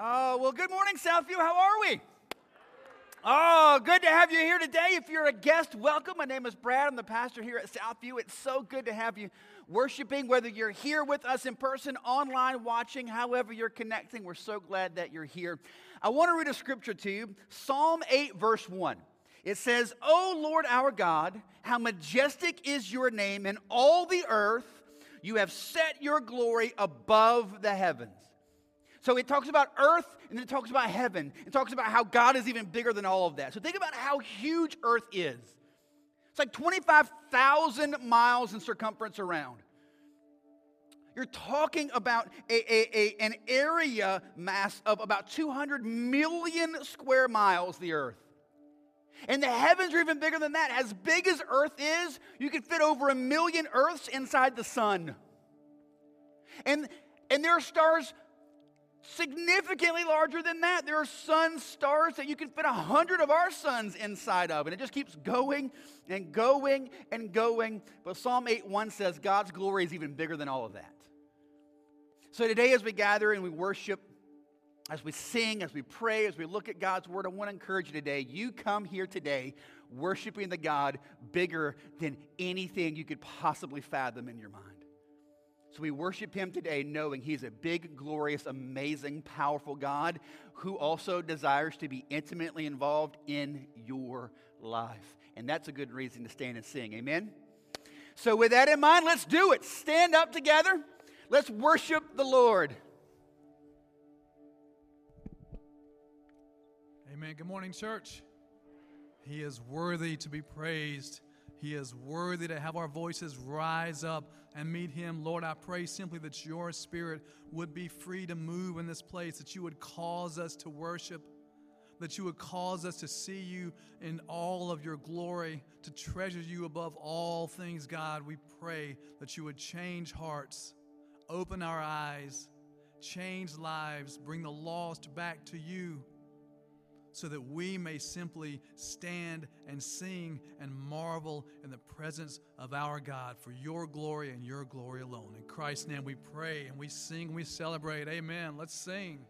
Oh, well, good morning, Southview. How are we? Oh, good to have you here today. If you're a guest, welcome. My name is Brad. I'm the pastor here at Southview. It's so good to have you worshiping, whether you're here with us in person, online, watching, however you're connecting. We're so glad that you're here. I want to read a scripture to you Psalm 8, verse 1. It says, O Lord our God, how majestic is your name in all the earth. You have set your glory above the heavens. So it talks about earth and it talks about heaven. It talks about how God is even bigger than all of that. So think about how huge earth is. It's like 25,000 miles in circumference around. You're talking about a, a, a, an area mass of about 200 million square miles, the earth. And the heavens are even bigger than that. As big as earth is, you can fit over a million earths inside the sun. And, and there are stars significantly larger than that. There are sun stars that you can fit a hundred of our suns inside of, and it just keeps going and going and going. But Psalm 8 1 says God's glory is even bigger than all of that. So today, as we gather and we worship, as we sing, as we pray, as we look at God's word, I want to encourage you today. You come here today worshiping the God bigger than anything you could possibly fathom in your mind. So we worship him today knowing he's a big, glorious, amazing, powerful God who also desires to be intimately involved in your life. And that's a good reason to stand and sing. Amen? So, with that in mind, let's do it. Stand up together. Let's worship the Lord. Amen. Good morning, church. He is worthy to be praised. He is worthy to have our voices rise up and meet Him. Lord, I pray simply that your Spirit would be free to move in this place, that you would cause us to worship, that you would cause us to see you in all of your glory, to treasure you above all things, God. We pray that you would change hearts, open our eyes, change lives, bring the lost back to you so that we may simply stand and sing and marvel in the presence of our God for your glory and your glory alone. In Christ's name we pray and we sing, we celebrate. Amen. Let's sing.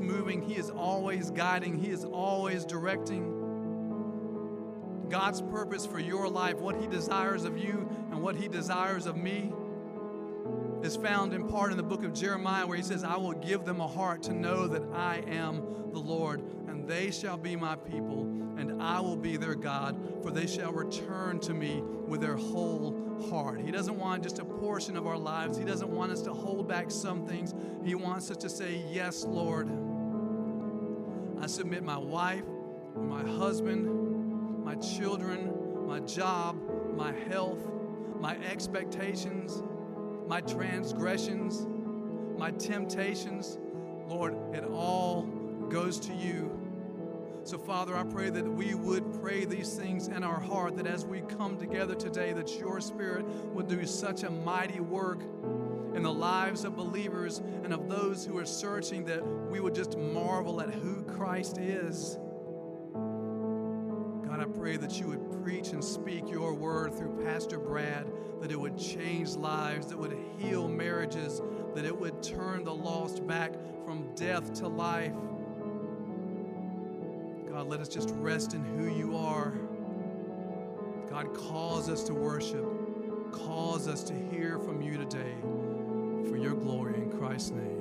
Moving. He is always guiding. He is always directing. God's purpose for your life, what He desires of you and what He desires of me, is found in part in the book of Jeremiah where He says, I will give them a heart to know that I am the Lord, and they shall be my people, and I will be their God, for they shall return to me with their whole heart. He doesn't want just a portion of our lives, He doesn't want us to hold back some things. He wants us to say, Yes, Lord. I submit my wife, my husband, my children, my job, my health, my expectations, my transgressions, my temptations. Lord, it all goes to you. So, Father, I pray that we would pray these things in our heart, that as we come together today, that your Spirit would do such a mighty work in the lives of believers and of those who are searching, that we would just marvel at who Christ is. God, I pray that you would preach and speak your word through Pastor Brad, that it would change lives, that would heal marriages, that it would turn the lost back from death to life. God, let us just rest in who you are. God, cause us to worship, cause us to hear from you today for your glory in Christ's name.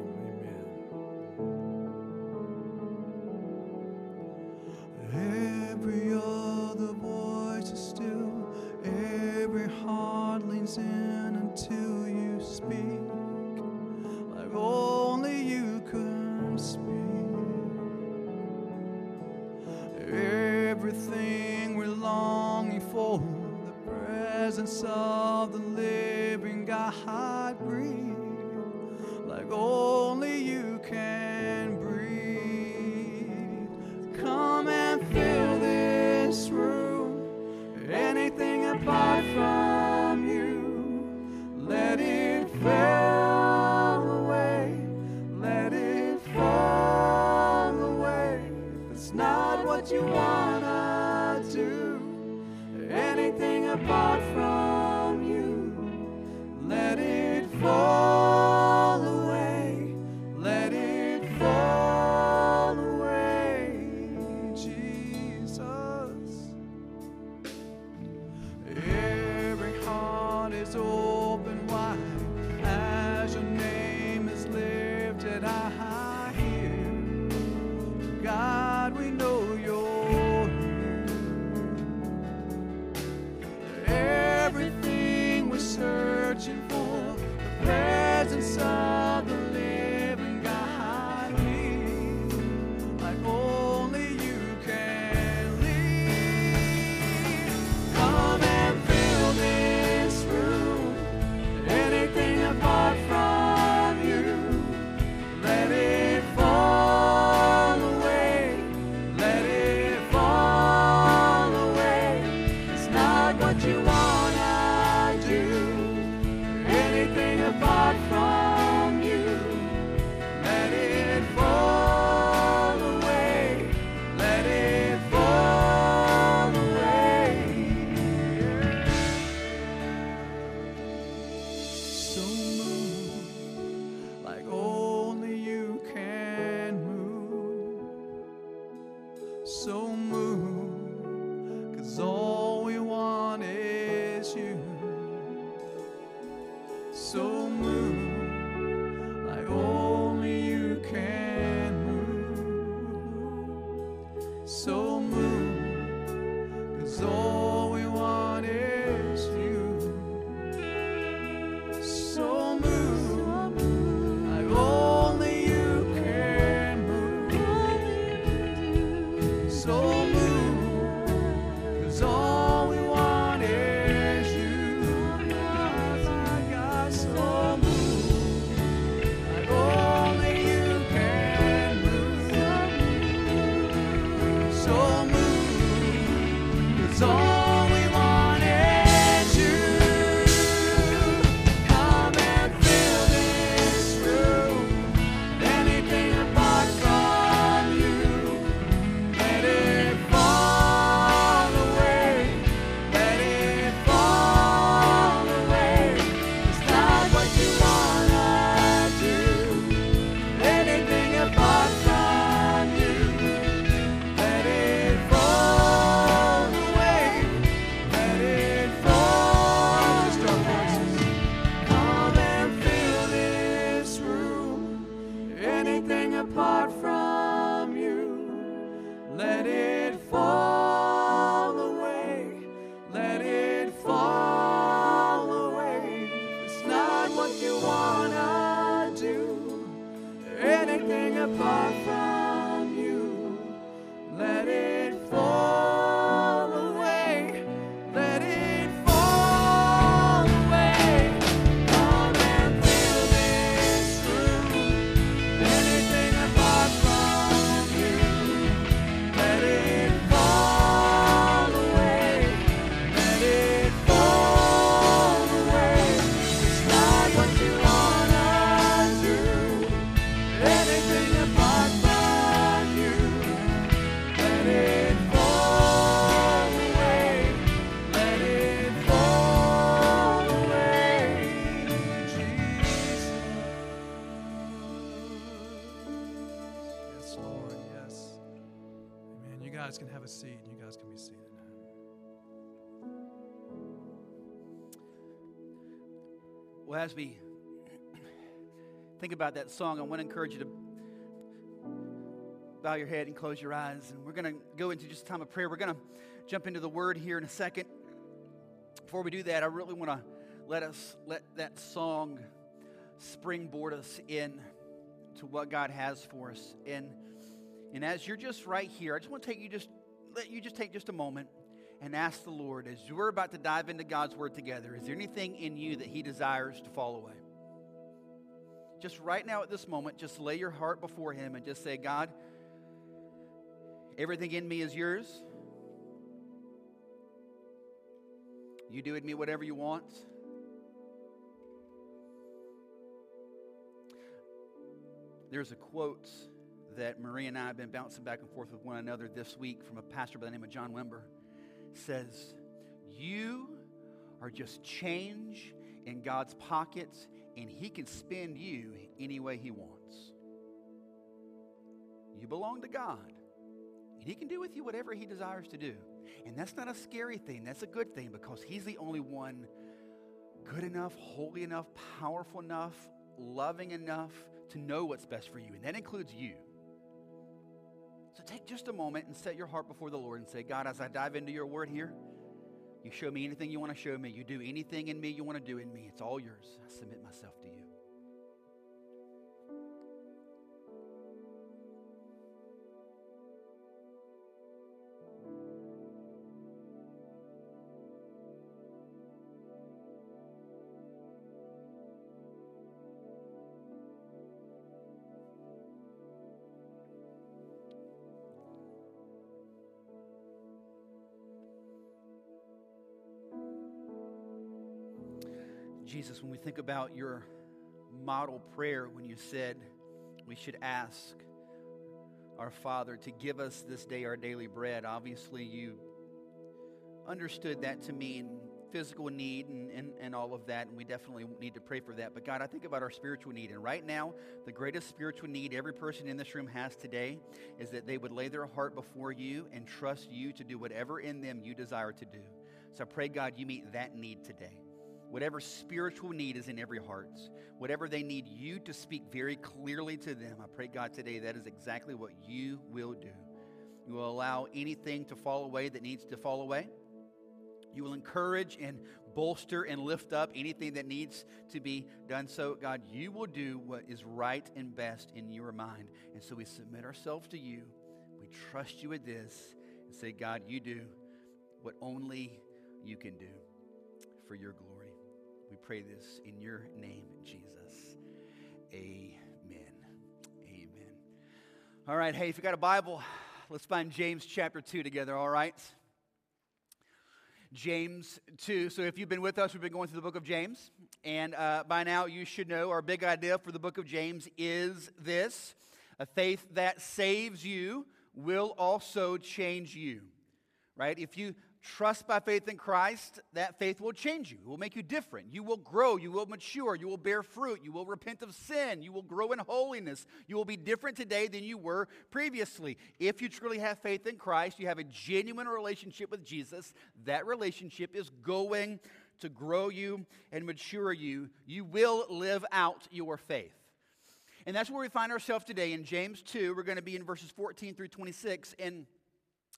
As we think about that song, I want to encourage you to bow your head and close your eyes. And we're going to go into just a time of prayer. We're going to jump into the word here in a second. Before we do that, I really want to let us let that song springboard us in to what God has for us. And and as you're just right here, I just want to take you just let you just take just a moment and ask the Lord as we're about to dive into God's word together, is there anything in you that he desires to fall away? Just right now at this moment, just lay your heart before him and just say, God, everything in me is yours. You do with me whatever you want. There's a quote that Marie and I have been bouncing back and forth with one another this week from a pastor by the name of John Wimber. Says, You are just change in God's pockets, and He can spend you any way He wants. You belong to God, and He can do with you whatever He desires to do. And that's not a scary thing, that's a good thing because He's the only one good enough, holy enough, powerful enough, loving enough to know what's best for you, and that includes you. So take just a moment and set your heart before the Lord and say, God, as I dive into your word here, you show me anything you want to show me. You do anything in me you want to do in me. It's all yours. I submit myself to you. Jesus, when we think about your model prayer, when you said we should ask our Father to give us this day our daily bread, obviously you understood that to mean physical need and, and, and all of that, and we definitely need to pray for that. But God, I think about our spiritual need. And right now, the greatest spiritual need every person in this room has today is that they would lay their heart before you and trust you to do whatever in them you desire to do. So I pray, God, you meet that need today whatever spiritual need is in every heart, whatever they need you to speak very clearly to them, I pray, God, today that is exactly what you will do. You will allow anything to fall away that needs to fall away. You will encourage and bolster and lift up anything that needs to be done. So, God, you will do what is right and best in your mind. And so we submit ourselves to you. We trust you with this and say, God, you do what only you can do for your glory. We pray this in your name, Jesus. Amen. Amen. All right, hey, if you got a Bible, let's find James chapter 2 together, all right? James 2. So, if you've been with us, we've been going through the book of James. And uh, by now, you should know our big idea for the book of James is this a faith that saves you will also change you. Right? If you trust by faith in Christ, that faith will change you. It will make you different. You will grow. You will mature. You will bear fruit. You will repent of sin. You will grow in holiness. You will be different today than you were previously. If you truly have faith in Christ, you have a genuine relationship with Jesus, that relationship is going to grow you and mature you. You will live out your faith. And that's where we find ourselves today in James 2. We're going to be in verses 14 through 26. And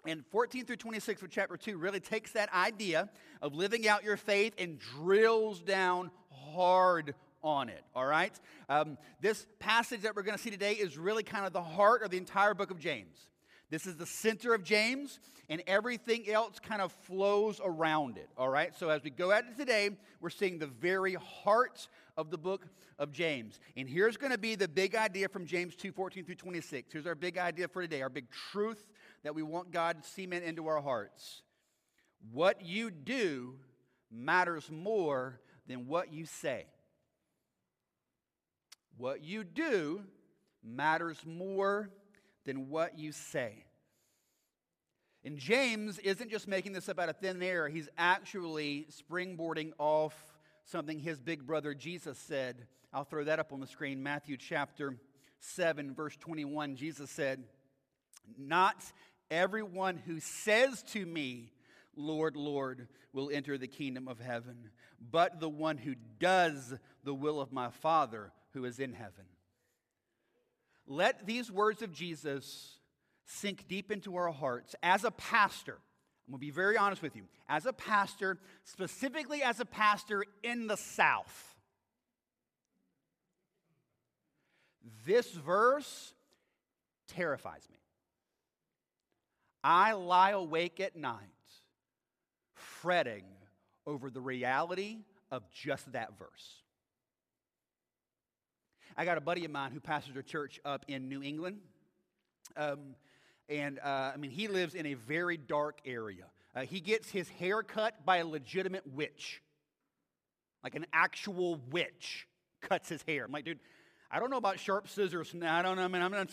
and 14 through 26 of chapter 2 really takes that idea of living out your faith and drills down hard on it, all right? Um, this passage that we're going to see today is really kind of the heart of the entire book of James. This is the center of James, and everything else kind of flows around it, all right? So as we go at it today, we're seeing the very heart of the book of James. And here's going to be the big idea from James 2 14 through 26. Here's our big idea for today, our big truth that we want God to cement into our hearts. What you do matters more than what you say. What you do matters more than what you say. And James isn't just making this up out of thin air, he's actually springboarding off something his big brother Jesus said. I'll throw that up on the screen. Matthew chapter 7, verse 21. Jesus said, Not everyone who says to me, Lord, Lord, will enter the kingdom of heaven, but the one who does the will of my Father who is in heaven. Let these words of Jesus sink deep into our hearts. As a pastor, I'm going to be very honest with you. As a pastor, specifically as a pastor in the South, this verse terrifies me. I lie awake at night fretting over the reality of just that verse. I got a buddy of mine who pastors a church up in New England. Um, and uh, I mean, he lives in a very dark area. Uh, he gets his hair cut by a legitimate witch, like an actual witch cuts his hair. I'm like, dude, I don't know about sharp scissors. I don't know. I mean, I'm not,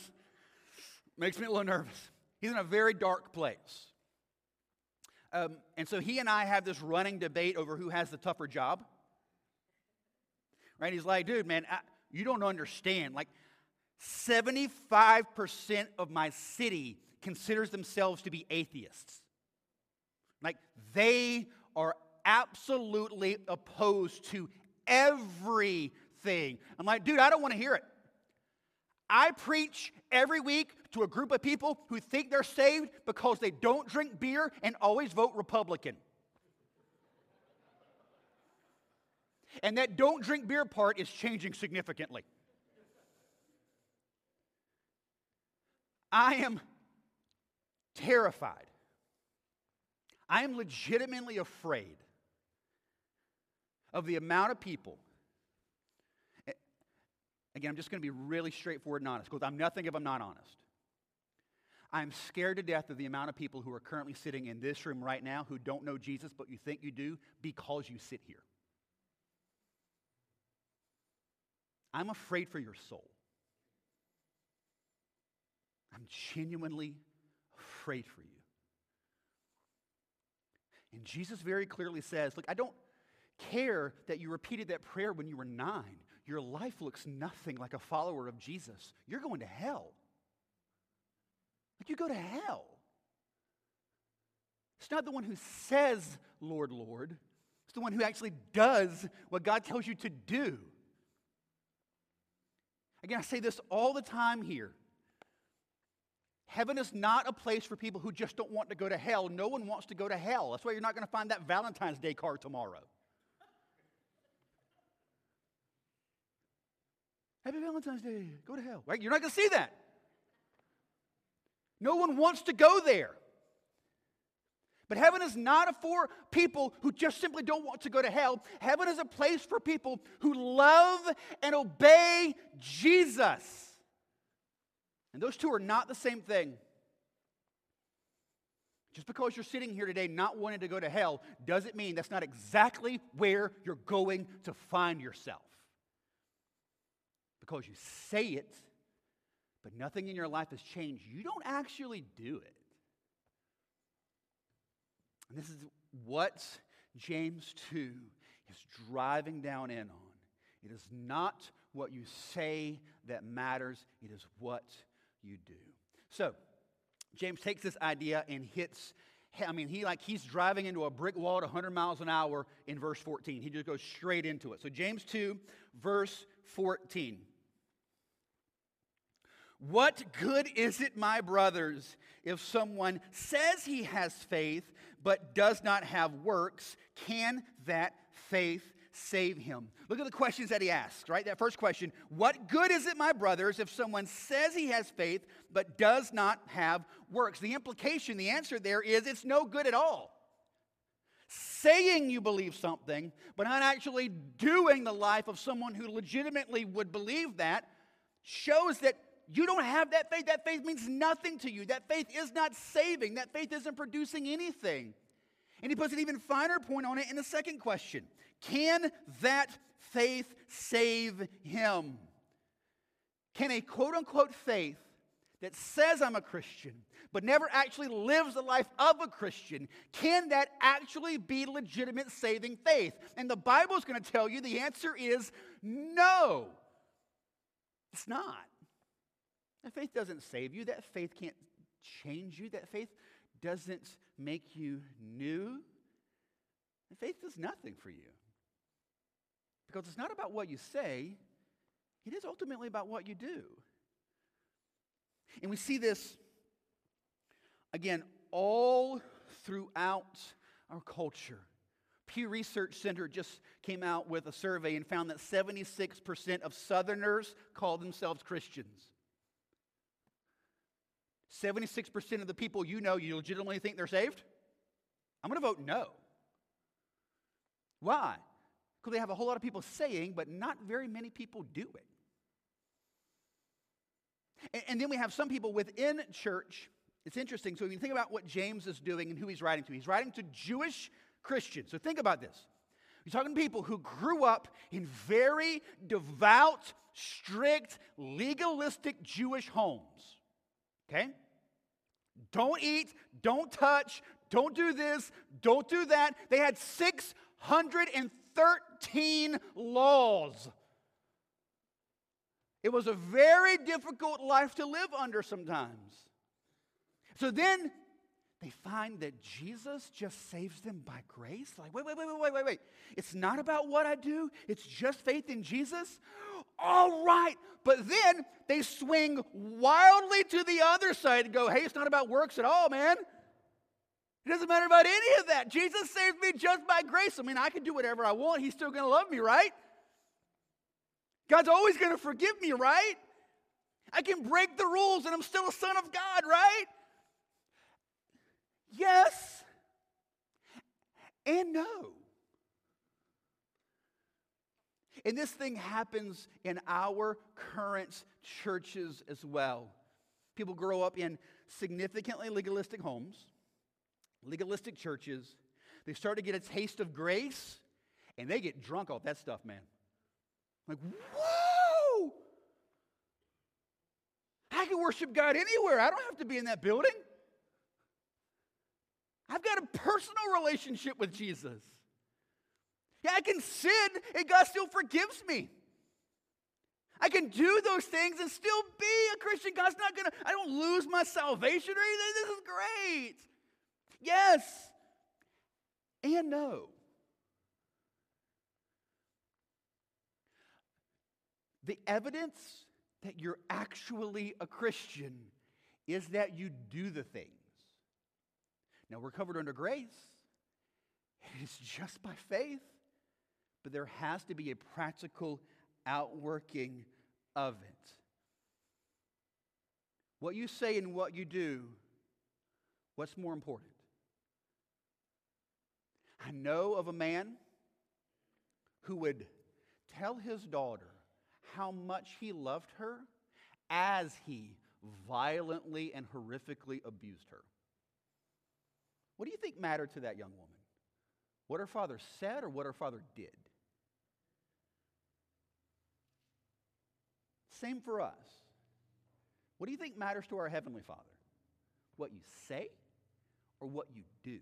makes me a little nervous. He's in a very dark place. Um, and so he and I have this running debate over who has the tougher job. Right? He's like, dude, man, I, you don't understand. Like, 75% of my city considers themselves to be atheists. Like, they are absolutely opposed to everything. I'm like, dude, I don't want to hear it. I preach every week to a group of people who think they're saved because they don't drink beer and always vote Republican. And that don't drink beer part is changing significantly. I am terrified. I am legitimately afraid of the amount of people. Again, I'm just going to be really straightforward and honest because I'm nothing if I'm not honest. I'm scared to death of the amount of people who are currently sitting in this room right now who don't know Jesus, but you think you do because you sit here. I'm afraid for your soul. I'm genuinely afraid for you. And Jesus very clearly says, Look, I don't care that you repeated that prayer when you were nine. Your life looks nothing like a follower of Jesus. You're going to hell. Like you go to hell. It's not the one who says, Lord, Lord. It's the one who actually does what God tells you to do. Again, I say this all the time here. Heaven is not a place for people who just don't want to go to hell. No one wants to go to hell. That's why you're not going to find that Valentine's Day card tomorrow. Happy Valentine's Day. Go to hell. Right? You're not going to see that. No one wants to go there. But heaven is not for people who just simply don't want to go to hell. Heaven is a place for people who love and obey Jesus. And those two are not the same thing. Just because you're sitting here today not wanting to go to hell doesn't mean that's not exactly where you're going to find yourself. Because you say it, but nothing in your life has changed, you don't actually do it. And this is what James 2 is driving down in on. It is not what you say that matters, it is what you do. So, James takes this idea and hits I mean, he like he's driving into a brick wall at 100 miles an hour in verse 14. He just goes straight into it. So James 2 verse 14. What good is it, my brothers, if someone says he has faith but does not have works? Can that faith save him? Look at the questions that he asks, right? That first question What good is it, my brothers, if someone says he has faith but does not have works? The implication, the answer there is it's no good at all. Saying you believe something, but not actually doing the life of someone who legitimately would believe that, shows that you don't have that faith. That faith means nothing to you. That faith is not saving. That faith isn't producing anything. And he puts an even finer point on it in the second question Can that faith save him? Can a quote unquote faith that says I'm a Christian, but never actually lives the life of a Christian, can that actually be legitimate saving faith? And the Bible is going to tell you the answer is no. It's not. That faith doesn't save you. That faith can't change you, that faith doesn't make you new, and faith does nothing for you. Because it's not about what you say, it is ultimately about what you do. And we see this, again, all throughout our culture. Pew Research Center just came out with a survey and found that 76% of Southerners call themselves Christians. 76% of the people you know, you legitimately think they're saved? I'm going to vote no. Why? Because they have a whole lot of people saying, but not very many people do it. And, and then we have some people within church. It's interesting. So, when you think about what James is doing and who he's writing to, he's writing to Jewish Christians. So, think about this. You're talking to people who grew up in very devout, strict, legalistic Jewish homes. Okay? Don't eat, don't touch, don't do this, don't do that. They had 613 laws. It was a very difficult life to live under sometimes. So then they find that Jesus just saves them by grace. Like, wait, wait, wait, wait, wait, wait. It's not about what I do, it's just faith in Jesus. All right. But then they swing wildly to the other side and go, hey, it's not about works at all, man. It doesn't matter about any of that. Jesus saved me just by grace. I mean, I can do whatever I want. He's still going to love me, right? God's always going to forgive me, right? I can break the rules and I'm still a son of God, right? Yes and no. And this thing happens in our current churches as well. People grow up in significantly legalistic homes, legalistic churches. They start to get a taste of grace, and they get drunk off that stuff, man. Like, whoa! I can worship God anywhere. I don't have to be in that building. I've got a personal relationship with Jesus. Yeah, I can sin and God still forgives me. I can do those things and still be a Christian. God's not going to, I don't lose my salvation or anything. This is great. Yes and no. The evidence that you're actually a Christian is that you do the things. Now, we're covered under grace, it's just by faith, but there has to be a practical outworking of it. What you say and what you do, what's more important? I know of a man who would tell his daughter how much he loved her as he violently and horrifically abused her. What do you think mattered to that young woman? What her father said or what her father did? Same for us. What do you think matters to our Heavenly Father? What you say or what you do?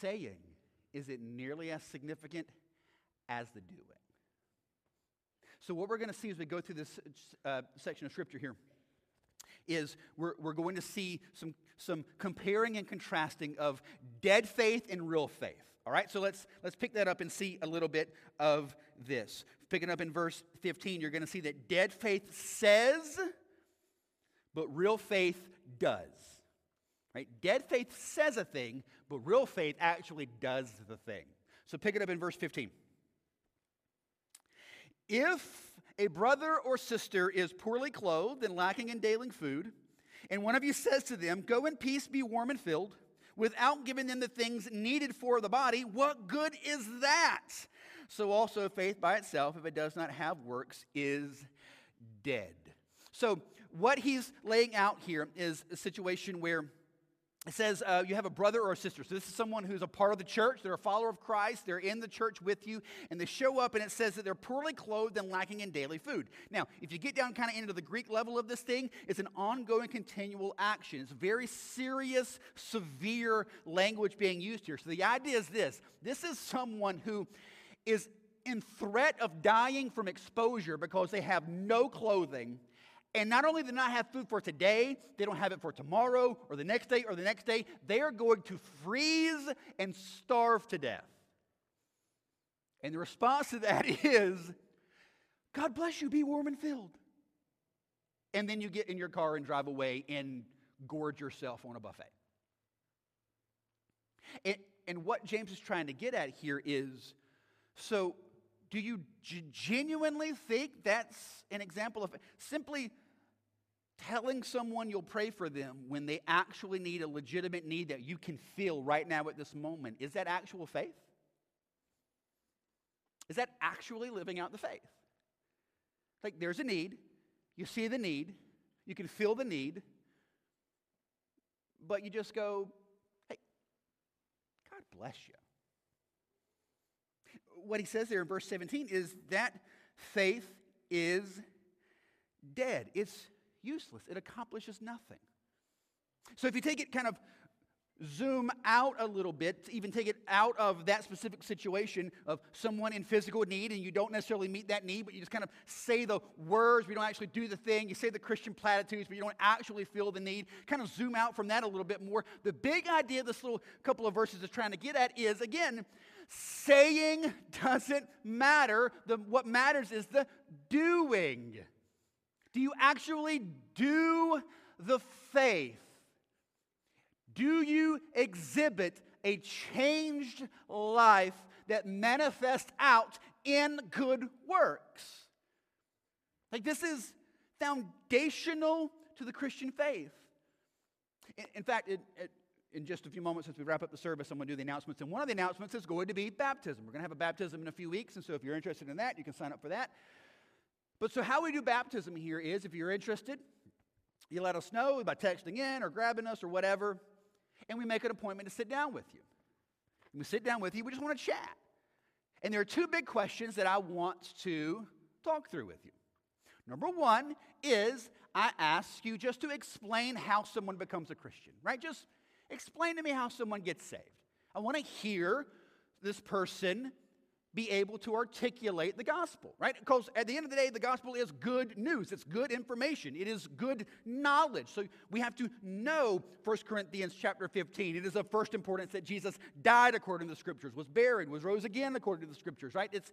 Saying isn't nearly as significant as the doing. So, what we're going to see as we go through this uh, section of Scripture here is we're, we're going to see some, some comparing and contrasting of dead faith and real faith. All right, so let's, let's pick that up and see a little bit of this. Picking up in verse 15, you're going to see that dead faith says, but real faith does. Right? Dead faith says a thing, but real faith actually does the thing. So pick it up in verse 15. If a brother or sister is poorly clothed and lacking in daily food, and one of you says to them, Go in peace, be warm and filled, without giving them the things needed for the body, what good is that? So also faith by itself, if it does not have works, is dead. So what he's laying out here is a situation where it says uh, you have a brother or a sister. So this is someone who's a part of the church. They're a follower of Christ. They're in the church with you. And they show up and it says that they're poorly clothed and lacking in daily food. Now, if you get down kind of into the Greek level of this thing, it's an ongoing, continual action. It's very serious, severe language being used here. So the idea is this this is someone who is in threat of dying from exposure because they have no clothing And not only do they not have food for today, they don't have it for tomorrow or the next day or the next day. They are going to freeze and starve to death. And the response to that is, God bless you, be warm and filled. And then you get in your car and drive away and gorge yourself on a buffet. And, and what James is trying to get at here is so, do you g- genuinely think that's an example of simply telling someone you'll pray for them when they actually need a legitimate need that you can feel right now at this moment? Is that actual faith? Is that actually living out the faith? Like, there's a need, you see the need, you can feel the need, but you just go, hey, God bless you. What he says there in verse 17 is that faith is dead. It's useless, it accomplishes nothing. So if you take it kind of zoom out a little bit, even take it out of that specific situation of someone in physical need and you don't necessarily meet that need, but you just kind of say the words, but you don't actually do the thing. You say the Christian platitudes, but you don't actually feel the need. Kind of zoom out from that a little bit more. The big idea this little couple of verses is trying to get at is again, saying doesn't matter. The, what matters is the doing. Do you actually do the faith? Do you exhibit a changed life that manifests out in good works? Like, this is foundational to the Christian faith. In, in fact, it, it, in just a few moments as we wrap up the service, I'm going to do the announcements. And one of the announcements is going to be baptism. We're going to have a baptism in a few weeks. And so if you're interested in that, you can sign up for that. But so, how we do baptism here is if you're interested, you let us know by texting in or grabbing us or whatever and we make an appointment to sit down with you. And we sit down with you, we just want to chat. And there are two big questions that I want to talk through with you. Number one is I ask you just to explain how someone becomes a Christian, right? Just explain to me how someone gets saved. I want to hear this person be able to articulate the gospel, right? Because at the end of the day, the gospel is good news. It's good information. It is good knowledge. So we have to know 1 Corinthians chapter 15. It is of first importance that Jesus died according to the scriptures, was buried, was rose again according to the scriptures, right? It's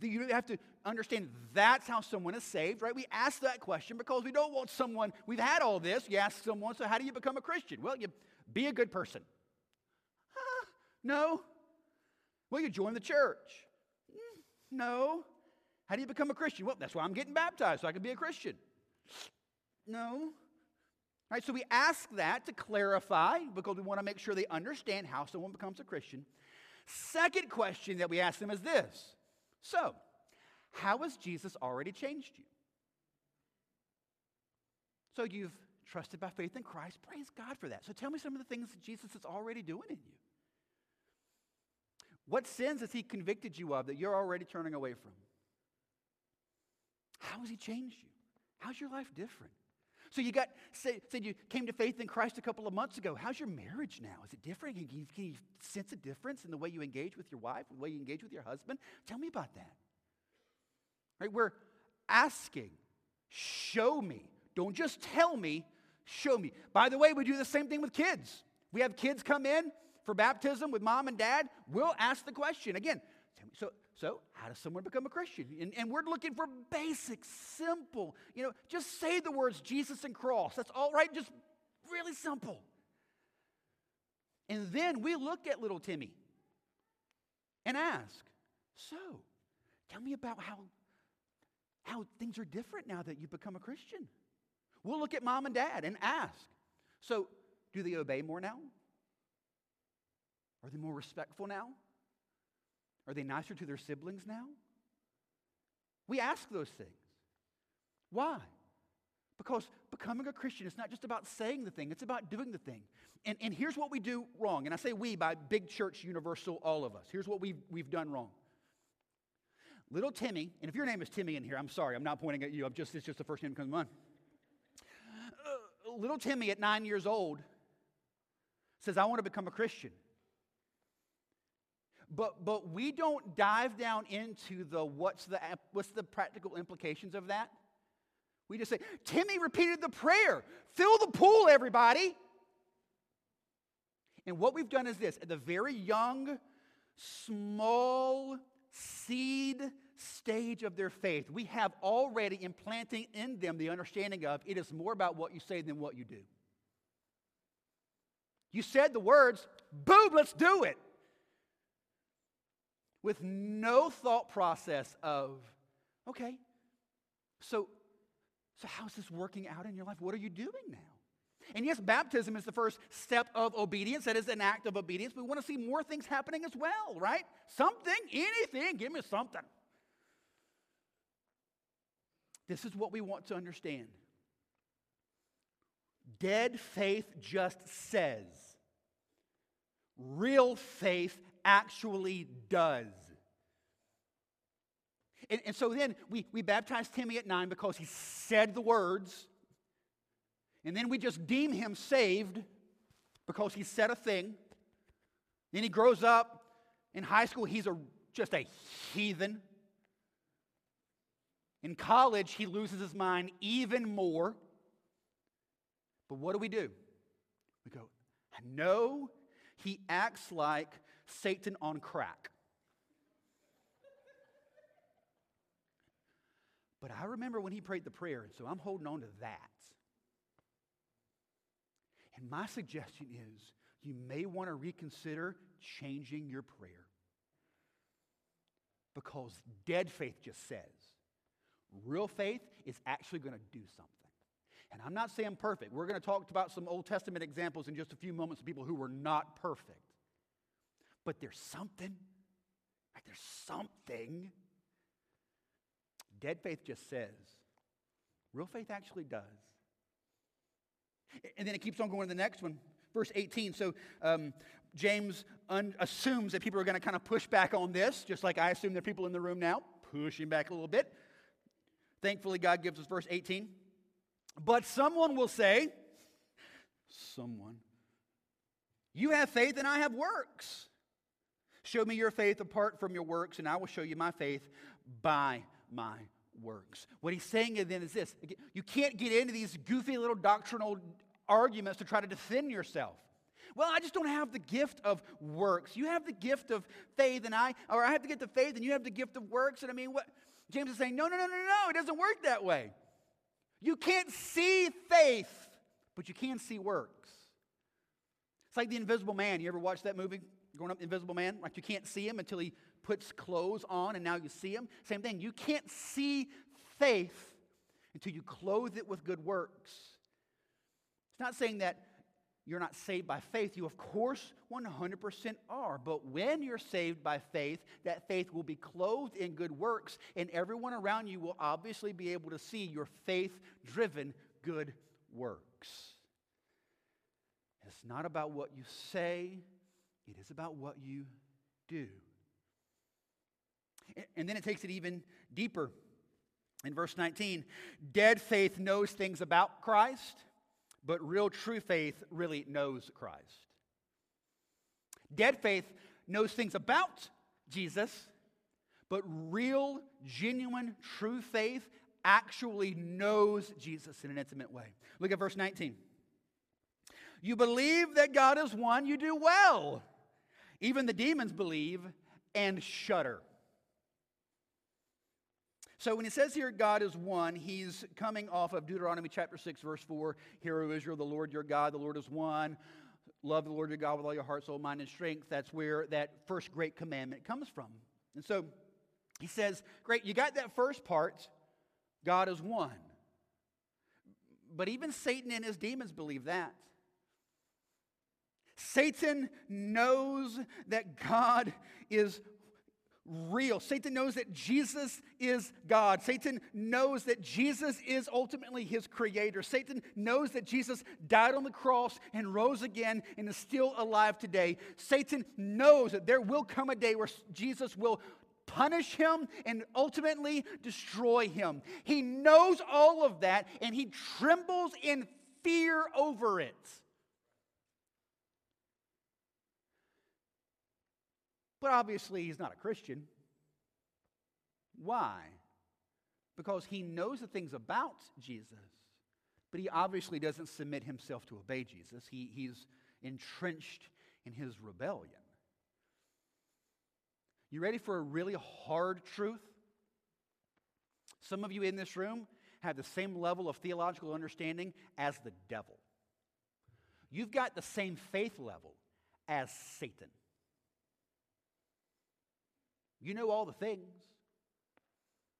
you have to understand that's how someone is saved, right? We ask that question because we don't want someone, we've had all this. You ask someone, so how do you become a Christian? Well, you be a good person. No. Will you join the church. Mm, no. How do you become a Christian? Well, that's why I'm getting baptized, so I can be a Christian. No. All right, so we ask that to clarify because we want to make sure they understand how someone becomes a Christian. Second question that we ask them is this So, how has Jesus already changed you? So, you've trusted by faith in Christ. Praise God for that. So, tell me some of the things that Jesus is already doing in you. What sins has he convicted you of that you're already turning away from? How has he changed you? How's your life different? So you got say, said you came to faith in Christ a couple of months ago. How's your marriage now? Is it different? Can you, can you sense a difference in the way you engage with your wife, the way you engage with your husband? Tell me about that. Right? We're asking, show me. Don't just tell me, show me. By the way, we do the same thing with kids. We have kids come in, for baptism with mom and dad, we'll ask the question again. So, so how does someone become a Christian? And, and we're looking for basic, simple, you know, just say the words Jesus and cross. That's all right, just really simple. And then we look at little Timmy and ask, so tell me about how, how things are different now that you've become a Christian. We'll look at mom and dad and ask, so do they obey more now? Are they more respectful now? Are they nicer to their siblings now? We ask those things. Why? Because becoming a Christian is not just about saying the thing, it's about doing the thing. And, and here's what we do wrong. And I say we by big church, universal, all of us. Here's what we've, we've done wrong. Little Timmy, and if your name is Timmy in here, I'm sorry, I'm not pointing at you. I'm just, it's just the first name that comes to mind. Little Timmy at nine years old says, I want to become a Christian. But, but we don't dive down into the what's, the what's the practical implications of that. We just say, Timmy repeated the prayer. Fill the pool, everybody. And what we've done is this at the very young, small seed stage of their faith, we have already implanting in them the understanding of it is more about what you say than what you do. You said the words, boom, let's do it. With no thought process of, okay, so, so how's this working out in your life? What are you doing now? And yes, baptism is the first step of obedience. That is an act of obedience. We want to see more things happening as well, right? Something, anything, give me something. This is what we want to understand. Dead faith just says, real faith actually does. And, and so then we, we baptized Timmy at nine because he said the words. And then we just deem him saved because he said a thing. Then he grows up in high school, he's a, just a heathen. In college, he loses his mind even more. But what do we do? We go, I know he acts like Satan on crack. But I remember when he prayed the prayer, and so I'm holding on to that. And my suggestion is you may want to reconsider changing your prayer. Because dead faith just says, real faith is actually going to do something. And I'm not saying perfect. We're going to talk about some Old Testament examples in just a few moments of people who were not perfect. But there's something, right? There's something. Dead faith just says, real faith actually does. And then it keeps on going to the next one, verse 18. So um, James un- assumes that people are going to kind of push back on this, just like I assume there are people in the room now pushing back a little bit. Thankfully, God gives us verse 18. But someone will say, someone, you have faith and I have works. Show me your faith apart from your works, and I will show you my faith by my works. What he's saying then is this you can't get into these goofy little doctrinal arguments to try to defend yourself. Well, I just don't have the gift of works. You have the gift of faith, and I, or I have to get the faith, and you have the gift of works. And I mean, what? James is saying, no, no, no, no, no, it doesn't work that way. You can't see faith, but you can see works. It's like the Invisible Man. You ever watch that movie? Growing up, Invisible Man? Like you can't see him until he puts clothes on and now you see him. Same thing. You can't see faith until you clothe it with good works. It's not saying that you're not saved by faith. You, of course, 100% are. But when you're saved by faith, that faith will be clothed in good works, and everyone around you will obviously be able to see your faith driven good works. It's not about what you say, it is about what you do. And then it takes it even deeper. In verse 19, dead faith knows things about Christ but real true faith really knows Christ. Dead faith knows things about Jesus, but real, genuine, true faith actually knows Jesus in an intimate way. Look at verse 19. You believe that God is one, you do well. Even the demons believe and shudder. So when he says here God is one, he's coming off of Deuteronomy chapter 6, verse 4. Hear, O Israel, the Lord your God, the Lord is one. Love the Lord your God with all your heart, soul, mind, and strength. That's where that first great commandment comes from. And so he says, Great, you got that first part. God is one. But even Satan and his demons believe that. Satan knows that God is real. Satan knows that Jesus is God. Satan knows that Jesus is ultimately his creator. Satan knows that Jesus died on the cross and rose again and is still alive today. Satan knows that there will come a day where Jesus will punish him and ultimately destroy him. He knows all of that and he trembles in fear over it. But obviously, he's not a Christian. Why? because he knows the things about Jesus, but he obviously doesn't submit himself to obey Jesus. He, he's entrenched in his rebellion. You ready for a really hard truth? Some of you in this room have the same level of theological understanding as the devil. You've got the same faith level as Satan. You know all the things.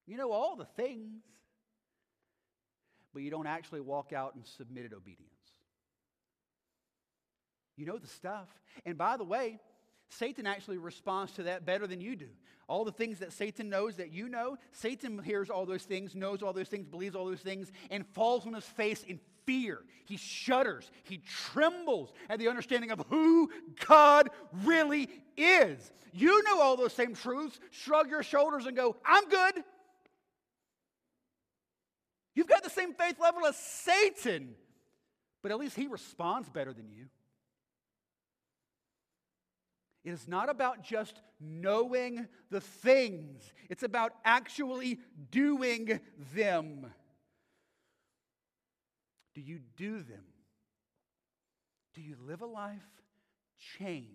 You know all the things. But you don't actually walk out in submitted obedience. You know the stuff. And by the way, Satan actually responds to that better than you do. All the things that Satan knows that you know, Satan hears all those things, knows all those things, believes all those things, and falls on his face in fear. He shudders. He trembles at the understanding of who God really is. You know all those same truths, shrug your shoulders and go, I'm good. You've got the same faith level as Satan, but at least he responds better than you. It is not about just knowing the things, it's about actually doing them. Do you do them? Do you live a life changed?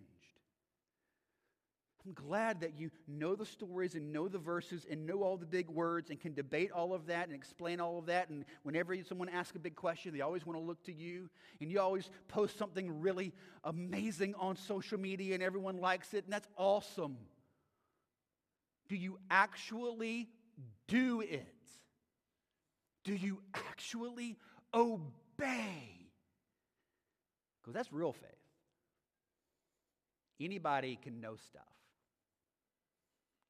I'm glad that you know the stories and know the verses and know all the big words and can debate all of that and explain all of that. And whenever someone asks a big question, they always want to look to you. And you always post something really amazing on social media and everyone likes it. And that's awesome. Do you actually do it? Do you actually obey. Because that's real faith. Anybody can know stuff.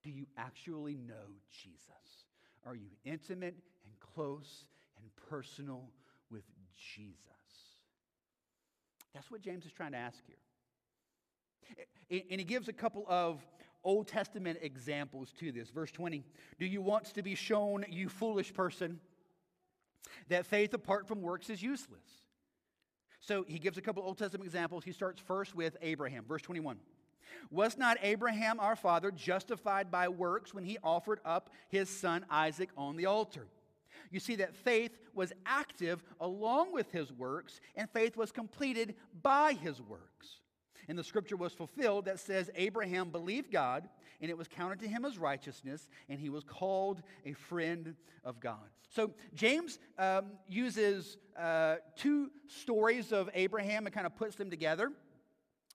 Do you actually know Jesus? Are you intimate and close and personal with Jesus? That's what James is trying to ask here. And he gives a couple of Old Testament examples to this. Verse 20 Do you want to be shown, you foolish person? That faith apart from works is useless. So he gives a couple Old Testament examples. He starts first with Abraham, verse 21. Was not Abraham our father justified by works when he offered up his son Isaac on the altar? You see that faith was active along with his works, and faith was completed by his works. And the scripture was fulfilled that says, Abraham believed God, and it was counted to him as righteousness, and he was called a friend of God. So James um, uses uh, two stories of Abraham and kind of puts them together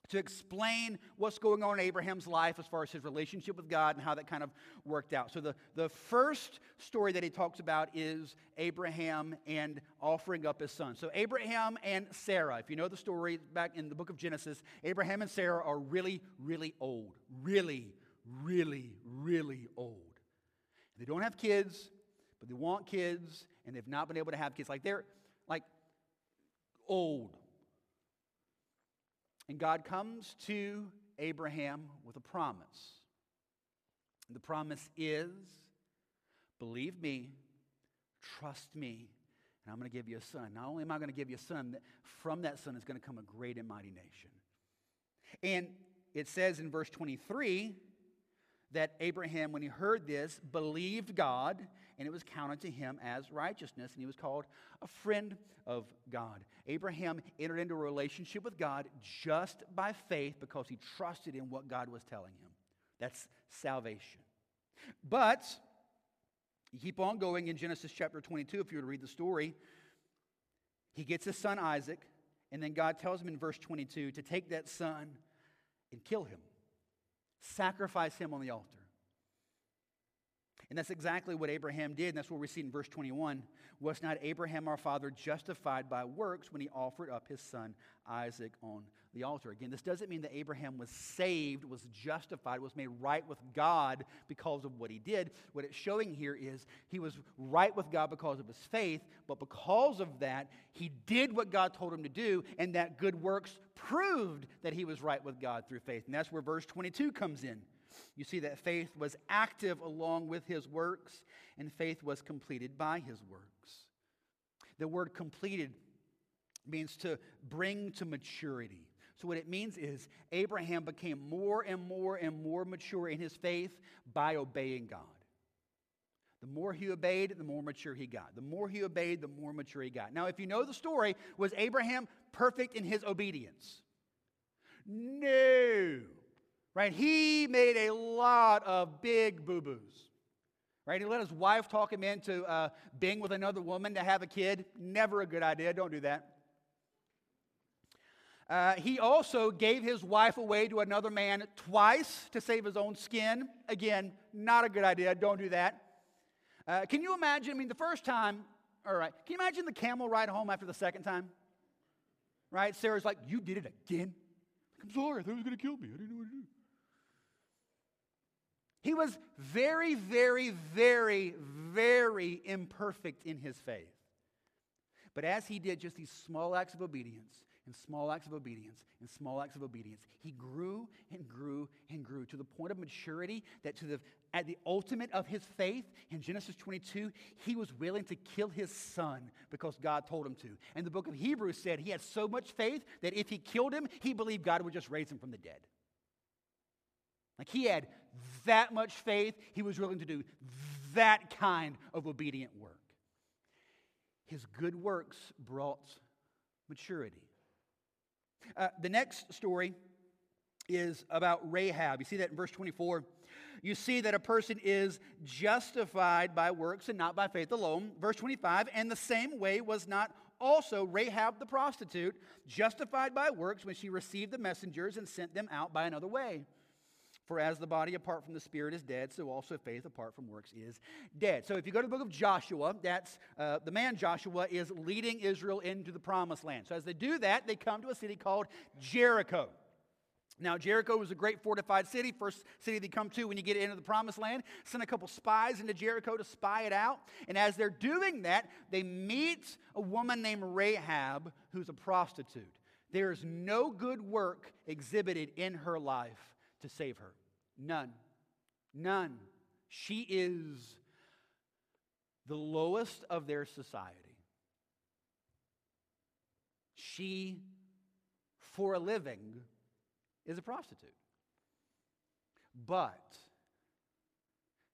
to explain what's going on in Abraham's life as far as his relationship with God and how that kind of worked out. So, the, the first story that he talks about is Abraham and offering up his son. So, Abraham and Sarah, if you know the story back in the book of Genesis, Abraham and Sarah are really, really old. Really, really, really old. They don't have kids, but they want kids, and they've not been able to have kids. Like, they're like old and God comes to Abraham with a promise. The promise is believe me, trust me, and I'm going to give you a son. Not only am I going to give you a son, from that son is going to come a great and mighty nation. And it says in verse 23 that Abraham, when he heard this, believed God, and it was counted to him as righteousness, and he was called a friend of God. Abraham entered into a relationship with God just by faith because he trusted in what God was telling him. That's salvation. But you keep on going in Genesis chapter 22, if you were to read the story. He gets his son Isaac, and then God tells him in verse 22 to take that son and kill him, sacrifice him on the altar. And that's exactly what Abraham did. And that's what we see in verse 21. Was not Abraham our father justified by works when he offered up his son Isaac on the altar? Again, this doesn't mean that Abraham was saved, was justified, was made right with God because of what he did. What it's showing here is he was right with God because of his faith, but because of that, he did what God told him to do, and that good works proved that he was right with God through faith. And that's where verse 22 comes in. You see that faith was active along with his works, and faith was completed by his works. The word completed means to bring to maturity. So, what it means is Abraham became more and more and more mature in his faith by obeying God. The more he obeyed, the more mature he got. The more he obeyed, the more mature he got. Now, if you know the story, was Abraham perfect in his obedience? No. Right? He made a lot of big boo boos. Right? He let his wife talk him into uh, being with another woman to have a kid. Never a good idea. Don't do that. Uh, he also gave his wife away to another man twice to save his own skin. Again, not a good idea. Don't do that. Uh, can you imagine? I mean, the first time, all right, can you imagine the camel ride home after the second time? Right? Sarah's like, You did it again? I'm sorry, I thought he was going to kill me. I didn't know what to do. He was very, very, very, very imperfect in his faith. But as he did just these small acts of obedience, and small acts of obedience and small acts of obedience. He grew and grew and grew to the point of maturity that to the at the ultimate of his faith in Genesis 22, he was willing to kill his son because God told him to. And the book of Hebrews said he had so much faith that if he killed him, he believed God would just raise him from the dead. Like he had that much faith, he was willing to do that kind of obedient work. His good works brought maturity. Uh, the next story is about Rahab. You see that in verse 24. You see that a person is justified by works and not by faith alone. Verse 25, and the same way was not also Rahab the prostitute justified by works when she received the messengers and sent them out by another way. For as the body apart from the spirit is dead, so also faith apart from works is dead. So if you go to the book of Joshua, that's uh, the man Joshua is leading Israel into the promised land. So as they do that, they come to a city called Jericho. Now, Jericho was a great fortified city, first city they come to when you get into the promised land. Send a couple spies into Jericho to spy it out. And as they're doing that, they meet a woman named Rahab who's a prostitute. There is no good work exhibited in her life to save her. None. None. She is the lowest of their society. She, for a living, is a prostitute. But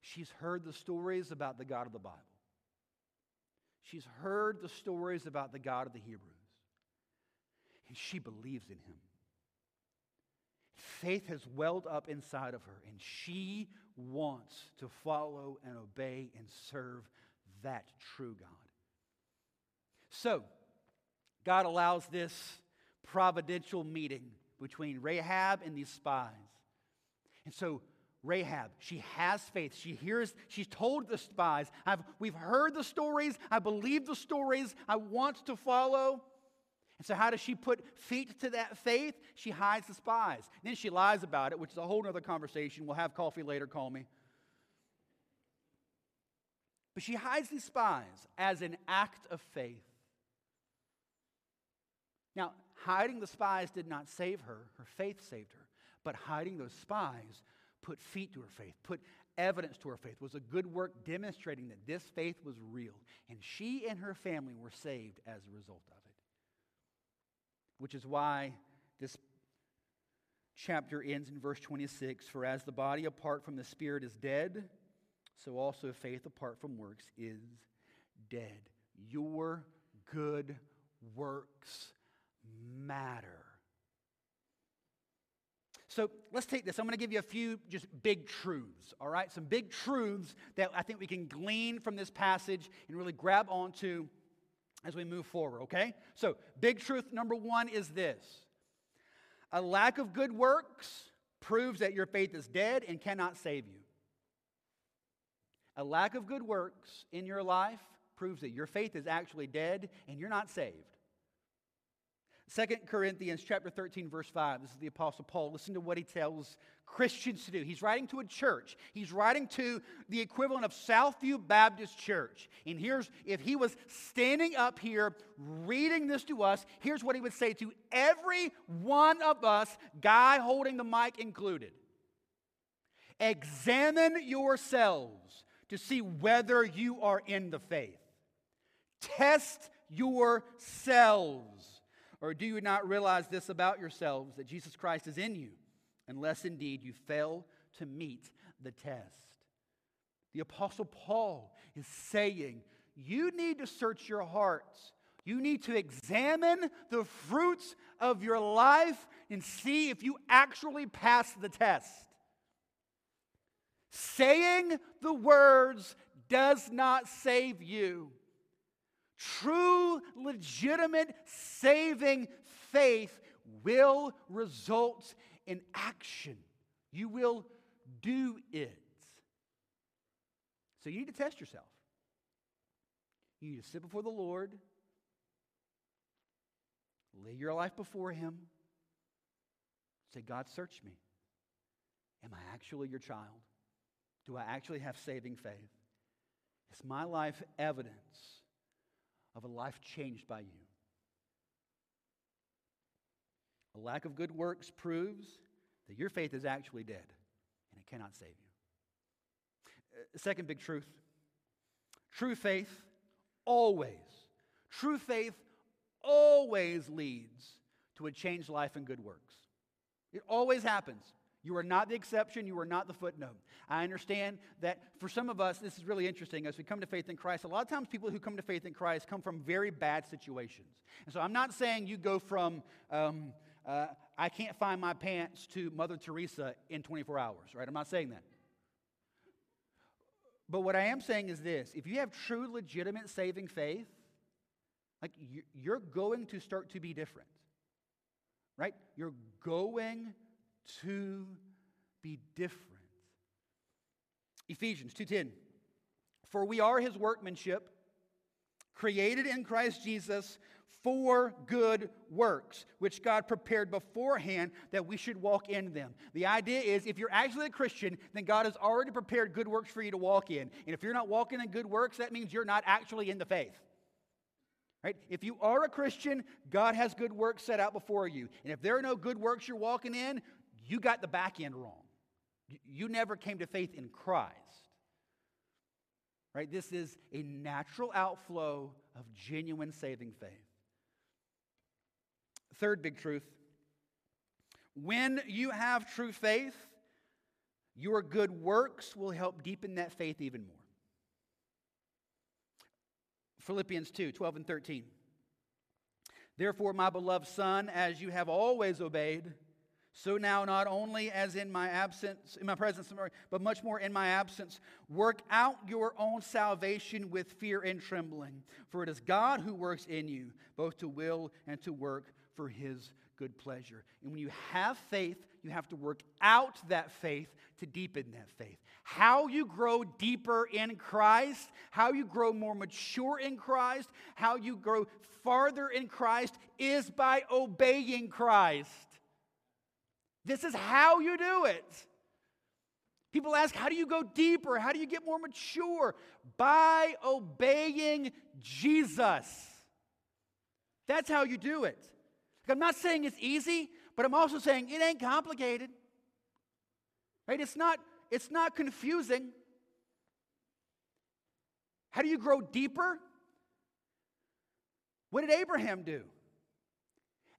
she's heard the stories about the God of the Bible. She's heard the stories about the God of the Hebrews. And she believes in him faith has welled up inside of her, and she wants to follow and obey and serve that true God. So, God allows this providential meeting between Rahab and these spies. And so, Rahab, she has faith. She hears, she's told the spies, I've, we've heard the stories, I believe the stories, I want to follow. And so, how does she put feet to that faith? She hides the spies. Then she lies about it, which is a whole other conversation. We'll have coffee later, call me. But she hides these spies as an act of faith. Now, hiding the spies did not save her, her faith saved her. But hiding those spies put feet to her faith, put evidence to her faith, was a good work demonstrating that this faith was real. And she and her family were saved as a result of it which is why this chapter ends in verse 26 For as the body apart from the spirit is dead, so also faith apart from works is dead. Your good works matter. So let's take this. I'm going to give you a few just big truths, all right? Some big truths that I think we can glean from this passage and really grab onto as we move forward, okay? So, big truth number one is this a lack of good works proves that your faith is dead and cannot save you. A lack of good works in your life proves that your faith is actually dead and you're not saved. Second Corinthians chapter 13 verse 5. This is the apostle Paul. Listen to what he tells Christians to do. He's writing to a church. He's writing to the equivalent of Southview Baptist Church. And here's if he was standing up here reading this to us, here's what he would say to every one of us, guy holding the mic included. Examine yourselves to see whether you are in the faith. Test yourselves. Or do you not realize this about yourselves that Jesus Christ is in you, unless indeed you fail to meet the test? The Apostle Paul is saying, You need to search your hearts. You need to examine the fruits of your life and see if you actually pass the test. Saying the words does not save you. True, legitimate, saving faith will result in action. You will do it. So you need to test yourself. You need to sit before the Lord, lay your life before Him, say, God, search me. Am I actually your child? Do I actually have saving faith? Is my life evidence of a life changed by you? A lack of good works proves that your faith is actually dead and it cannot save you. Uh, second big truth true faith always, true faith always leads to a changed life and good works. It always happens. You are not the exception. You are not the footnote. I understand that for some of us, this is really interesting. As we come to faith in Christ, a lot of times people who come to faith in Christ come from very bad situations. And so I'm not saying you go from, um, uh, I can't find my pants to Mother Teresa in 24 hours, right? I'm not saying that. But what I am saying is this if you have true, legitimate saving faith, like you're going to start to be different, right? You're going to be different. Ephesians 2:10 For we are his workmanship created in Christ Jesus for good works, which God prepared beforehand that we should walk in them. The idea is if you're actually a Christian, then God has already prepared good works for you to walk in. And if you're not walking in good works, that means you're not actually in the faith. Right? If you are a Christian, God has good works set out before you. And if there are no good works you're walking in, you got the back end wrong. You never came to faith in Christ. Right? This is a natural outflow of genuine saving faith. Third big truth when you have true faith, your good works will help deepen that faith even more. Philippians 2 12 and 13. Therefore, my beloved Son, as you have always obeyed, so now, not only as in my absence, in my presence, but much more in my absence, work out your own salvation with fear and trembling. For it is God who works in you, both to will and to work for his good pleasure. And when you have faith, you have to work out that faith to deepen that faith. How you grow deeper in Christ, how you grow more mature in Christ, how you grow farther in Christ is by obeying Christ. This is how you do it. People ask, how do you go deeper? How do you get more mature? By obeying Jesus. That's how you do it. I'm not saying it's easy, but I'm also saying it ain't complicated. Right? It's not, it's not confusing. How do you grow deeper? What did Abraham do?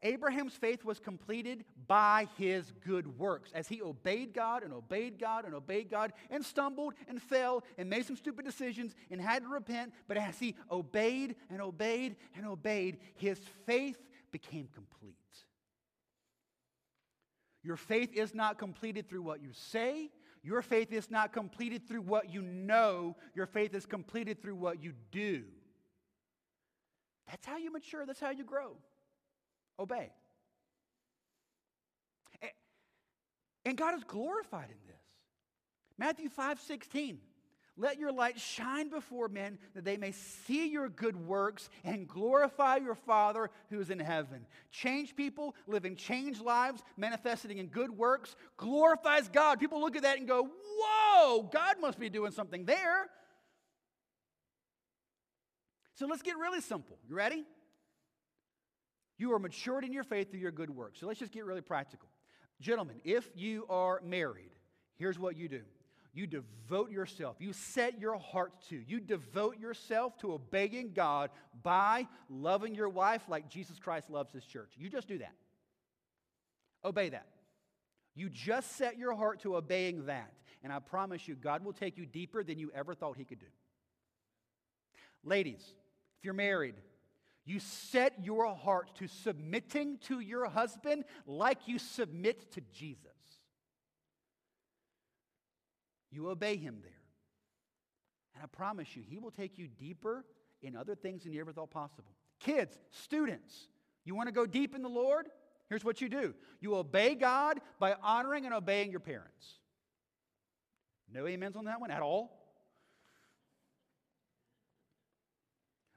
Abraham's faith was completed by his good works as he obeyed God and obeyed God and obeyed God and stumbled and fell and made some stupid decisions and had to repent. But as he obeyed and obeyed and obeyed, his faith became complete. Your faith is not completed through what you say. Your faith is not completed through what you know. Your faith is completed through what you do. That's how you mature. That's how you grow. Obey. And God is glorified in this. Matthew 5 16. Let your light shine before men that they may see your good works and glorify your Father who is in heaven. Change people, living changed lives, manifesting in good works, glorifies God. People look at that and go, Whoa, God must be doing something there. So let's get really simple. You ready? You are matured in your faith through your good works. So let's just get really practical. Gentlemen, if you are married, here's what you do you devote yourself, you set your heart to, you devote yourself to obeying God by loving your wife like Jesus Christ loves his church. You just do that. Obey that. You just set your heart to obeying that. And I promise you, God will take you deeper than you ever thought He could do. Ladies, if you're married, you set your heart to submitting to your husband like you submit to Jesus. You obey him there. And I promise you, he will take you deeper in other things than you ever thought possible. Kids, students, you want to go deep in the Lord? Here's what you do you obey God by honoring and obeying your parents. No amens on that one at all?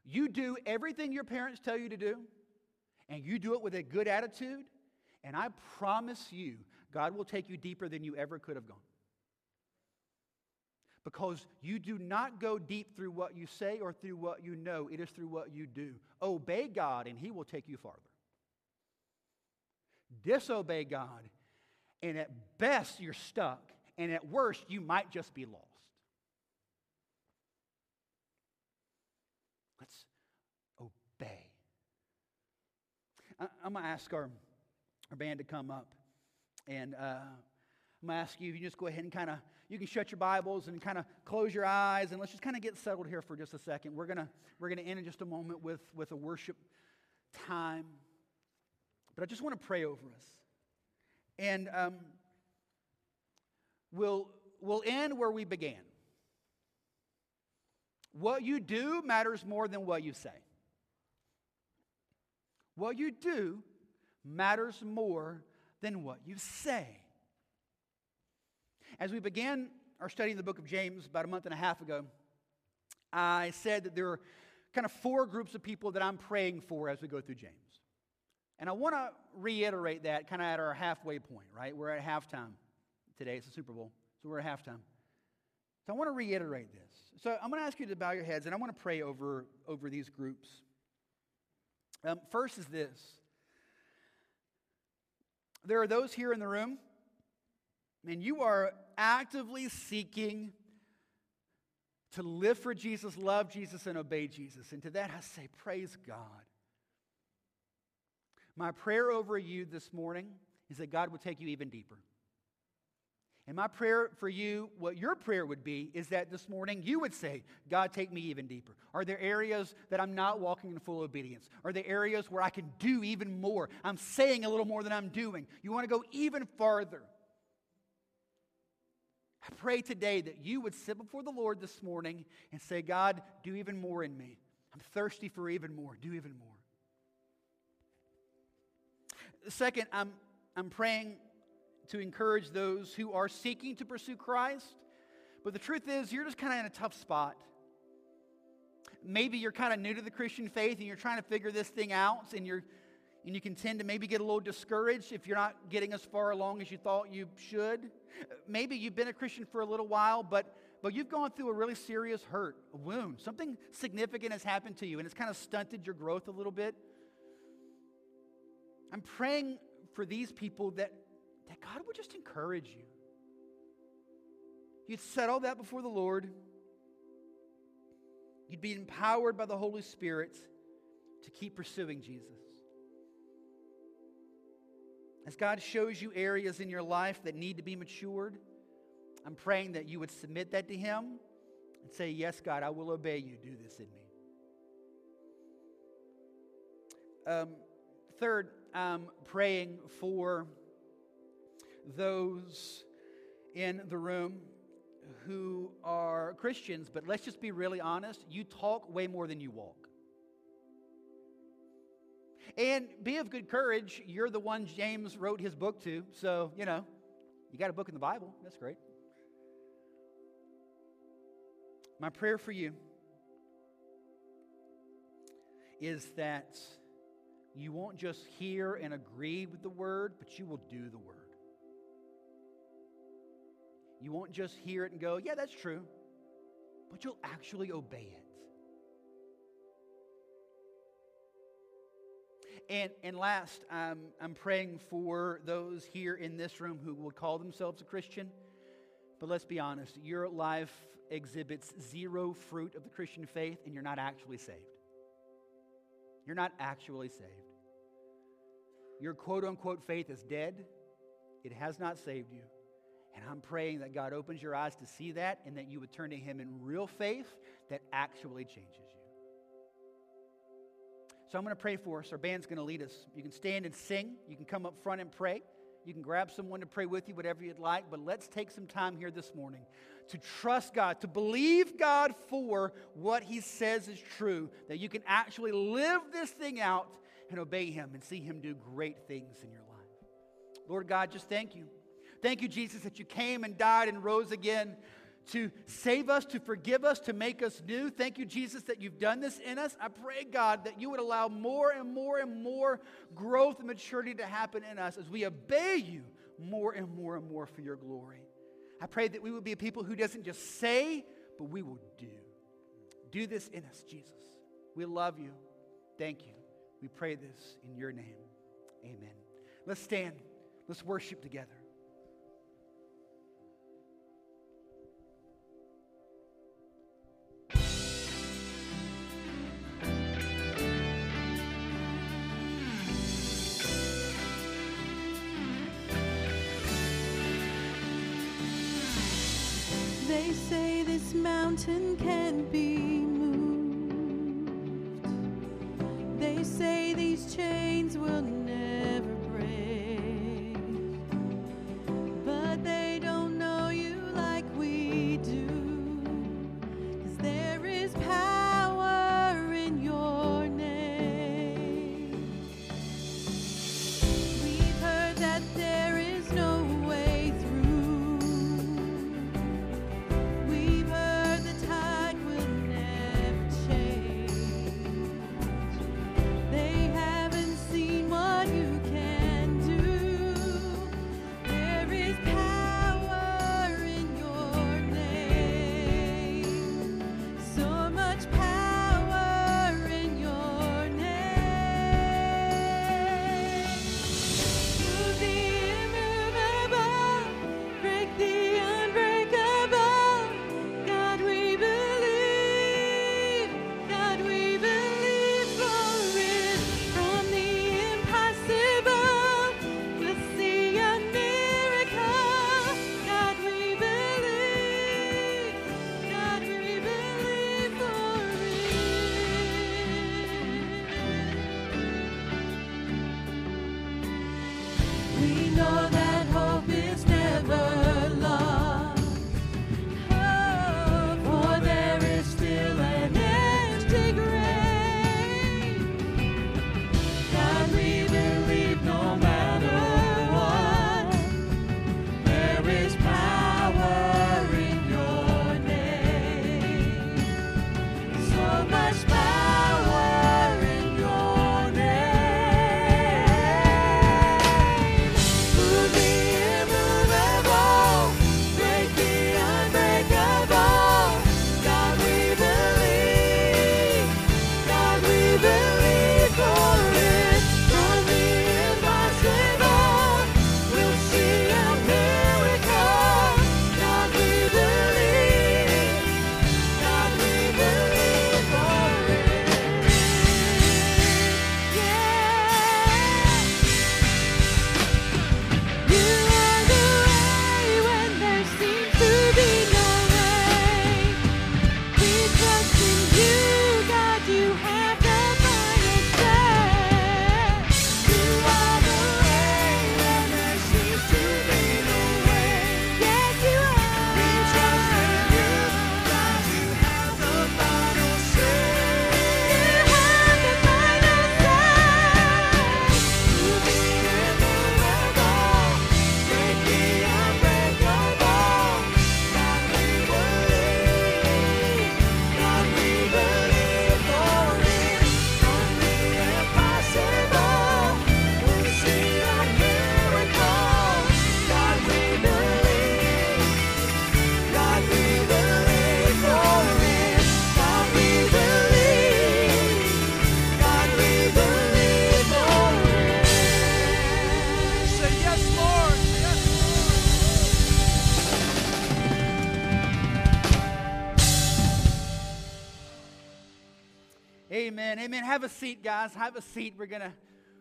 You do everything your parents tell you to do, and you do it with a good attitude, and I promise you, God will take you deeper than you ever could have gone. Because you do not go deep through what you say or through what you know, it is through what you do. Obey God, and He will take you farther. Disobey God, and at best you're stuck, and at worst you might just be lost. Let's obey. I, am going to ask our, our band to come up. And uh, I'm going to ask you if you just go ahead and kind of, you can shut your Bibles and kind of close your eyes and let's just kind of get settled here for just a second. We're going to we're to end in just a moment with, with a worship time. But I just want to pray over us. And um, we'll, we'll end where we began. What you do matters more than what you say. What you do matters more than what you say. As we began our study in the book of James about a month and a half ago, I said that there are kind of four groups of people that I'm praying for as we go through James. And I want to reiterate that kind of at our halfway point, right? We're at halftime today. It's the Super Bowl, so we're at halftime. So I want to reiterate this. So I'm going to ask you to bow your heads, and I want to pray over, over these groups. Um, first is this there are those here in the room, and you are actively seeking to live for Jesus, love Jesus, and obey Jesus. And to that I say, Praise God. My prayer over you this morning is that God would take you even deeper. And my prayer for you, what your prayer would be, is that this morning you would say, God, take me even deeper. Are there areas that I'm not walking in full obedience? Are there areas where I can do even more? I'm saying a little more than I'm doing. You want to go even farther. I pray today that you would sit before the Lord this morning and say, God, do even more in me. I'm thirsty for even more. Do even more. Second, I'm, I'm praying to encourage those who are seeking to pursue Christ. But the truth is, you're just kind of in a tough spot. Maybe you're kind of new to the Christian faith and you're trying to figure this thing out, and, you're, and you can tend to maybe get a little discouraged if you're not getting as far along as you thought you should. Maybe you've been a Christian for a little while, but, but you've gone through a really serious hurt, a wound. Something significant has happened to you, and it's kind of stunted your growth a little bit. I'm praying for these people that that God would just encourage you. You'd set all that before the Lord. You'd be empowered by the Holy Spirit to keep pursuing Jesus. As God shows you areas in your life that need to be matured, I'm praying that you would submit that to Him and say, Yes, God, I will obey you. Do this in me. Um, third, I'm praying for those in the room who are Christians, but let's just be really honest. You talk way more than you walk. And be of good courage. You're the one James wrote his book to. So, you know, you got a book in the Bible. That's great. My prayer for you is that you won't just hear and agree with the word, but you will do the word. You won't just hear it and go, yeah, that's true, but you'll actually obey it. And, and last, I'm, I'm praying for those here in this room who will call themselves a Christian. But let's be honest, your life exhibits zero fruit of the Christian faith, and you're not actually saved. You're not actually saved. Your quote unquote faith is dead, it has not saved you And I'm praying that God opens your eyes to see that and that you would turn to Him in real faith that actually changes you. So I'm going to pray for us. Our band's going to lead us. You can stand and sing, you can come up front and pray. You can grab someone to pray with you, whatever you'd like, but let's take some time here this morning to trust God, to believe God for what He says is true, that you can actually live this thing out and obey Him and see Him do great things in your life. Lord God, just thank you. Thank you, Jesus, that you came and died and rose again to save us, to forgive us, to make us new. Thank you, Jesus, that you've done this in us. I pray, God, that you would allow more and more and more growth and maturity to happen in us as we obey you more and more and more for your glory. I pray that we would be a people who doesn't just say, but we will do. Do this in us, Jesus. We love you. Thank you. We pray this in your name. Amen. Let's stand. Let's worship together. Mountain can't be moved. They say these chains will Have a seat, guys. Have a seat. We're gonna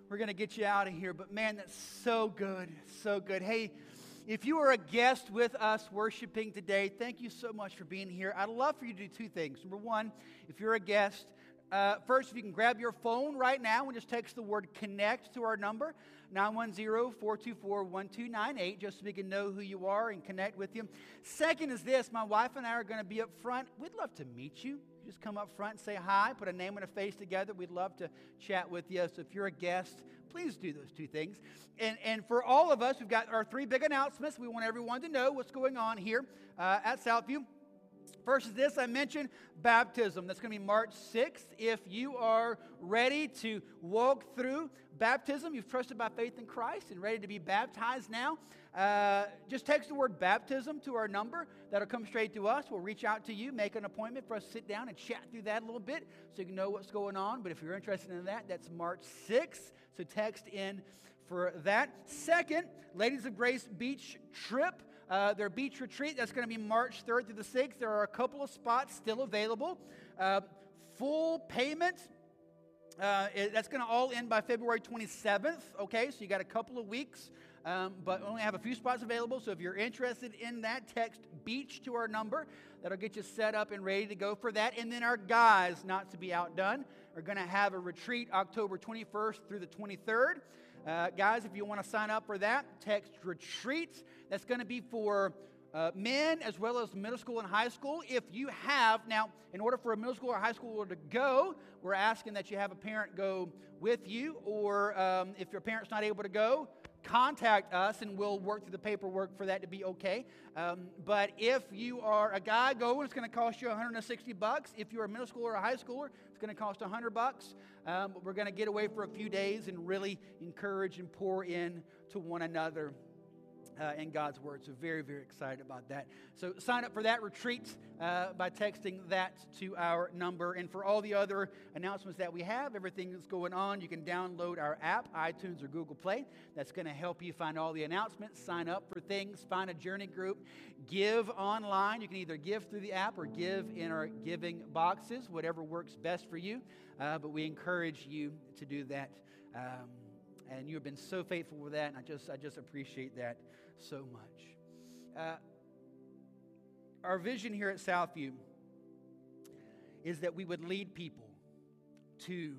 we're gonna get you out of here. But man, that's so good. So good. Hey, If you are a guest with us worshiping today, thank you so much for being here. I'd love for you to do two things. Number one, if you're a guest, uh, first, if you can grab your phone right now and just text the word connect to our number, 910 424 1298, just so we can know who you are and connect with you. Second is this my wife and I are going to be up front. We'd love to meet you. Just come up front, and say hi, put a name and a face together. We'd love to chat with you. So if you're a guest, please do those two things. And, and for all of us, we've got our three big announcements. We want everyone to know what's going on here uh, at Southview. First is this I mentioned baptism. That's going to be March 6th. If you are ready to walk through baptism, you've trusted by faith in Christ and ready to be baptized now, uh, just text the word baptism to our number. That'll come straight to us. We'll reach out to you, make an appointment for us to sit down and chat through that a little bit so you can know what's going on. But if you're interested in that, that's March 6th. So text in for that. Second, Ladies of Grace Beach trip. Uh, their beach retreat, that's going to be March 3rd through the 6th. There are a couple of spots still available. Uh, full payment, uh, it- that's going to all end by February 27th. Okay, so you got a couple of weeks, um, but only have a few spots available. So if you're interested in that, text beach to our number. That'll get you set up and ready to go for that. And then our guys, not to be outdone, are going to have a retreat October 21st through the 23rd. Uh, guys, if you want to sign up for that, text retreats. That's going to be for uh, men as well as middle school and high school. If you have, now, in order for a middle school or high schooler to go, we're asking that you have a parent go with you, or um, if your parent's not able to go, contact us and we'll work through the paperwork for that to be okay. Um, but if you are a guy going, it's going to cost you 160 bucks. If you're a middle schooler or a high schooler, it's going to cost 100 bucks. Um, but we're going to get away for a few days and really encourage and pour in to one another uh, in God's Word. So, very, very excited about that. So, sign up for that retreat uh, by texting that to our number. And for all the other announcements that we have, everything that's going on, you can download our app, iTunes or Google Play. That's going to help you find all the announcements, sign up for things, find a journey group, give online. You can either give through the app or give in our giving boxes, whatever works best for you. Uh, but we encourage you to do that. Um, and you have been so faithful with that, and I just, I just appreciate that so much. Uh, our vision here at Southview is that we would lead people to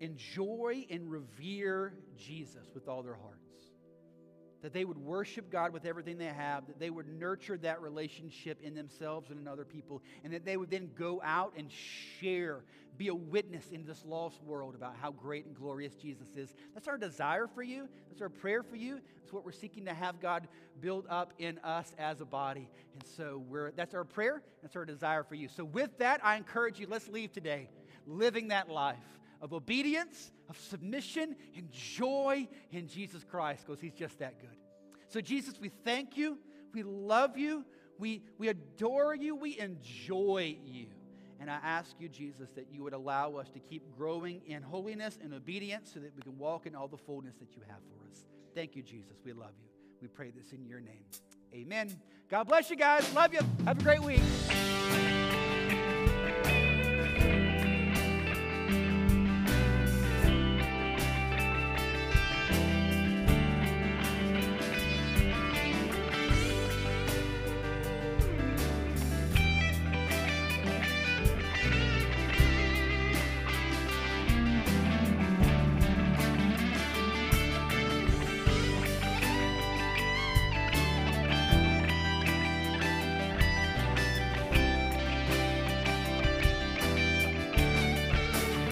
enjoy and revere Jesus with all their hearts. That they would worship God with everything they have, that they would nurture that relationship in themselves and in other people, and that they would then go out and share, be a witness in this lost world about how great and glorious Jesus is. That's our desire for you. That's our prayer for you. It's what we're seeking to have God build up in us as a body. And so we're, that's our prayer. That's our desire for you. So, with that, I encourage you, let's leave today living that life of obedience, of submission, and joy in Jesus Christ because He's just that good. So, Jesus, we thank you. We love you. We, we adore you. We enjoy you. And I ask you, Jesus, that you would allow us to keep growing in holiness and obedience so that we can walk in all the fullness that you have for us. Thank you, Jesus. We love you. We pray this in your name. Amen. God bless you guys. Love you. Have a great week.